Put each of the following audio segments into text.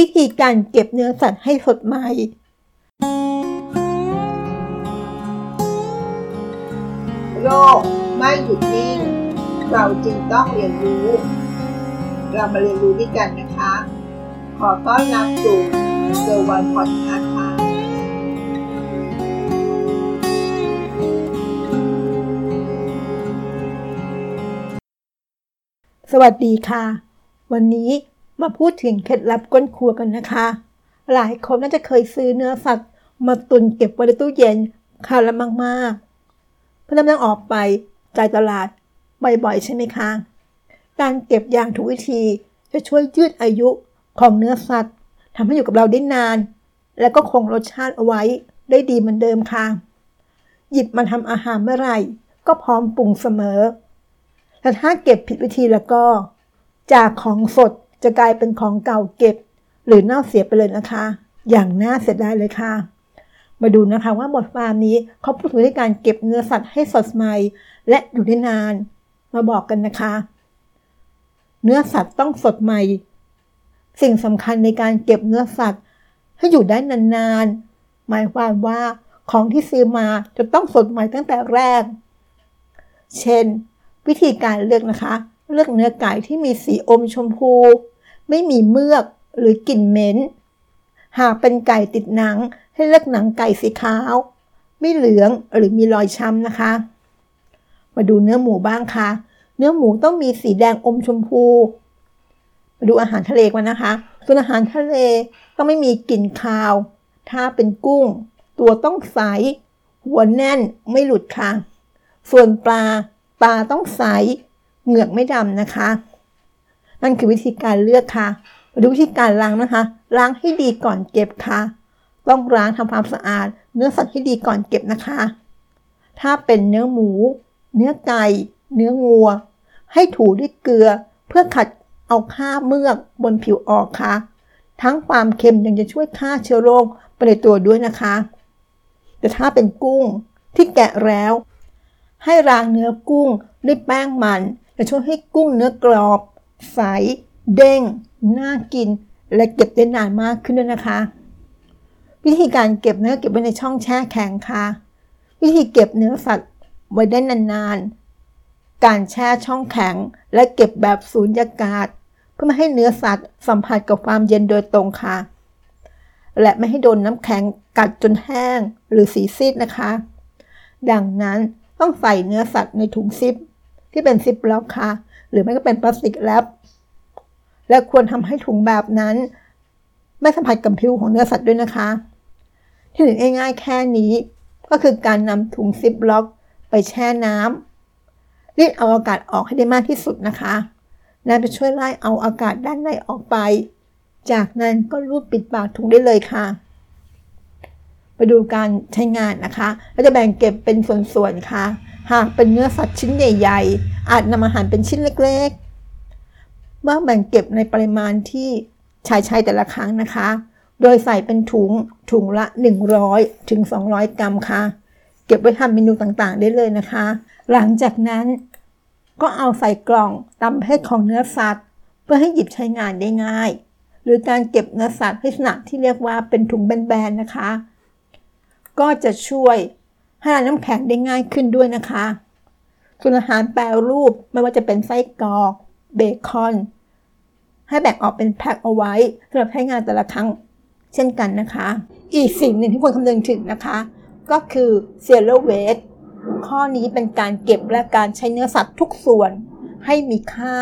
วิธีการเก็บเนื้อสัตว์ให้สดใหม่ โลกไม่หยุดนิ่ง เราจึงต้องเรียนรู้ เรามาเรียนรู้ด้วยกันนะคะ ขอต้อนรับสู่เซอร์วันพอดคาส์ค่ะสวัสดีค่ะ วันนี้ มาพูดถึงเคล็ดลับก้นครัวกันนะคะ หลายคนน่าจะเคยซื้อเนื้อสัตว์ มาตุนเก็บไว้ในตู้เย็นคาละมากๆเพื่อนำลังออกไปจ่ายตลาดบ่อยๆใช่ไหมคะ การเก็บอย่างถูกวิธีจะช่วยยืดอายุของเนื้อสัตว์ทำให้อยู่กับเราได้นาน และก็คงรสชาติเอาไว้ได้ดีเหมือนเดิมค่ะ หยิบมาทำอาหารเมื่อไหร่ ก็พร้อมปรุงเสมอแต่ถ้าเก็บผิดวิธีแล้วก็ จากของสด จะกลายเป็นของเก่าเก็บ หรือเน่าเสียไปเลยนะคะ อย่างน่าเสียดายเลยค่ะ มาดูนะคะว่าบทความนี้เขาพูดถึงในการเก็บเนื้อสัตว์ให้สดใหม่และอยู่ได้นาน มาบอกกันนะคะ เนื้อสัตว์ต้องสดใหม่ สิ่งสำคัญในการเก็บเนื้อสัตว์ให้อยู่ได้นานๆ หมายความว่าของที่ซื้อมาจะต้องสดใหม่ตั้งแต่แรก เช่น วิธีการเลือกนะคะ เลือกเนื้อไก่ที่มีสีอมชมพู ไม่มีเมือกหรือกลิ่นเหม็น หากเป็นไก่ติดหนังให้เลือกหนังไก่สีขาว ไม่เหลืองหรือมีรอยช้ำนะคะ มาดูเนื้อหมูบ้างค่ะ เนื้อหมูต้องมีสีแดงอมชมพู มาดูอาหารทะเลกันนะคะ ส่วนอาหารทะเลต้องไม่มีกลิ่นคาว ถ้าเป็นกุ้ง ตัวต้องใส หัวแน่นไม่หลุดค่ะ ส่วนปลาปลาต้องใส เหงือกไม่ดำนะคะ นั่นคือวิธีการเลือกค่ะมาดูวิธีการล้างนะคะ ล้างให้ดีก่อนเก็บค่ะ ต้องล้างทำความสะอาด เนื้อสัตว์ให้ดีก่อนเก็บนะคะ ถ้าเป็นเนื้อหมู เนื้อไก่ เนื้องัว ให้ถูด้วยเกลือ เพื่อขัดเอาค่าเมือกบนผิวออกค่ะ ทั้งความเค็มยังจะช่วยฆ่าเชื้อโรคไปในตัวด้วยนะคะ แต่ถ้าเป็นกุ้งที่แกะแล้ว ให้ล้างเนื้อกุ้งด้วยแป้งมันจะช่วยให้กุ้งเนื้อกรอบ ใส เด้ง น่ากิน และเก็บได้นานมากขึ้นด้วยนะคะ วิธีการเก็บเนื้อเก็บไว้ในช่องแช่แข็งค่ะ วิธีเก็บเนื้อสัตว์ไว้ได้นานๆ การแช่ช่องแข็ง และเก็บแบบสูญญากาศ เพื่อไม่ให้เนื้อสัตว์สัมผัสกับความเย็นโดยตรงค่ะ และไม่ให้โดนน้ำแข็งกัดจนแห้งหรือสีซีดนะคะ ดังนั้นต้องใส่เนื้อสัตว์ในถุงซิป ที่เป็นซิปล็อกค่ะ หรือไม่ก็เป็นพลาสติกแรปและควรทำให้ถุงแบบนั้น ไม่สัมผัสกับผิวของเนื้อสัตว์ด้วยนะคะ ที่หนึ่งง่ายๆแค่นี้ก็คือการนำถุงซิปล็อก ไปแช่น้ำรีดเอาอากาศออกให้ได้มากที่สุดนะคะนั่นจะช่วยไล่เอาอากาศด้านในออกไป จากนั้นก็รูปปิดปากถุงได้เลยค่ะ ไปดูการใช้งานนะคะ เราจะแบ่งเก็บเป็นส่วนๆค่ะ หากเป็นเนื้อสัตว์ชิ้นใหญ่ๆ อาจนำอาหารเป็นชิ้นเล็กๆเมื่อแบ่งเก็บในปริมาณที่ช้ใช้แต่ละครั้งนะคะ โดยใส่เป็นถุงถุงละ 100ถึง200 กรัมค่ะ เก็บไว้ทำเมนูต่างๆ ได้เลยนะคะ หลังจากนั้นก็เอาใส่กล่องตามเพศของเนื้อสัตว์ เพื่อให้หยิบใช้งานได้ง่าย หรือการเก็บเนื้อสัตว์ให้ลักษที่เรียกว่าเป็นถุงแบนๆนะคะ ก็จะช่วยให้ละน้ำแข็งได้ง่ายขึ้นด้วยนะคะ ส่วนอาหารแปรรูปไม่ว่าจะเป็นไส้กรอกเบคอน ให้แบ่งออกเป็นแพ็คเอาไว้สำหรับใช้งานแต่ละครั้งเช่นกันนะคะ อีกสิ่งหนึ่งที่ควรคำนึงถึงนะคะ ก็คือ zero waste ข้อนี้เป็นการเก็บและการใช้เนื้อสัตว์ทุกส่วน ให้มีค่า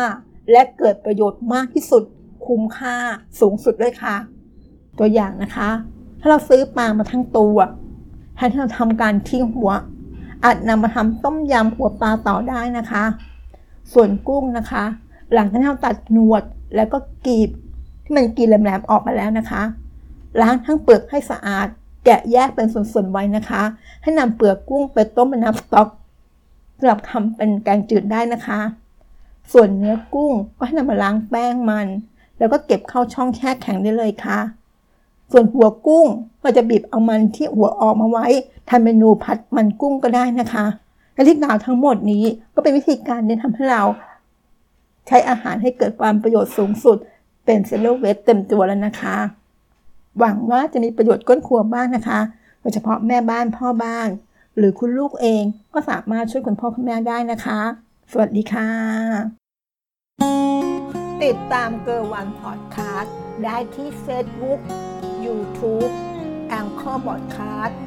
และเกิดประโยชน์มากที่สุด คุ้มค่าสูงสุดด้วยค่ะ ตัวอย่างนะคะ ถ้าเราซื้อปลามาทั้งตัวแทนที่เราทำการทิ้งหัว อาจนำมาทำต้มยำหัวปลาต่อได้นะคะ ส่วนกุ้งนะคะ หลังจากที่เราตัดหนวดแล้วก็กรีบที่มันกรีบแหลมๆออกมาแล้วนะคะ ล้างทั้งเปลือกให้สะอาด แกะแยกเป็นส่วนๆไว้นะคะ ให้นำเปลือกกุ้งไปต้มเป็นน้ำสต๊อกสำหรับทำเป็นแกงจืดได้นะคะ ส่วนเนื้อกุ้งก็ให้นำมาล้างแป้งมัน แล้วก็เก็บเข้าช่องแช่แข็งได้เลยค่ะ ส่วนหัวกุ้งก็จะบีบเอามันที่หัวออกมาไว้ทำเมนูผัดมันกุ้งก็ได้นะคะและที่กล่าวทั้งหมดนี้ก็เป็นวิธีการที่ทำให้เรา ใช้อาหารให้เกิดความประโยชน์สูงสุด เป็น zero waste เต็มตัวแล้วนะคะ หวังว่าจะมีประโยชน์ก้นครัวบ้างนะคะโดยเฉพาะแม่บ้านพ่อบ้าน หรือคุณลูกเองก็สามารถช่วยคุณพ่อคุณแม่ได้นะคะ สวัสดีค่ะ ติดตามเกอร์วันพอดคาสต์ได้ที่ Facebook YouTube แองเก อร์บอดคาสต์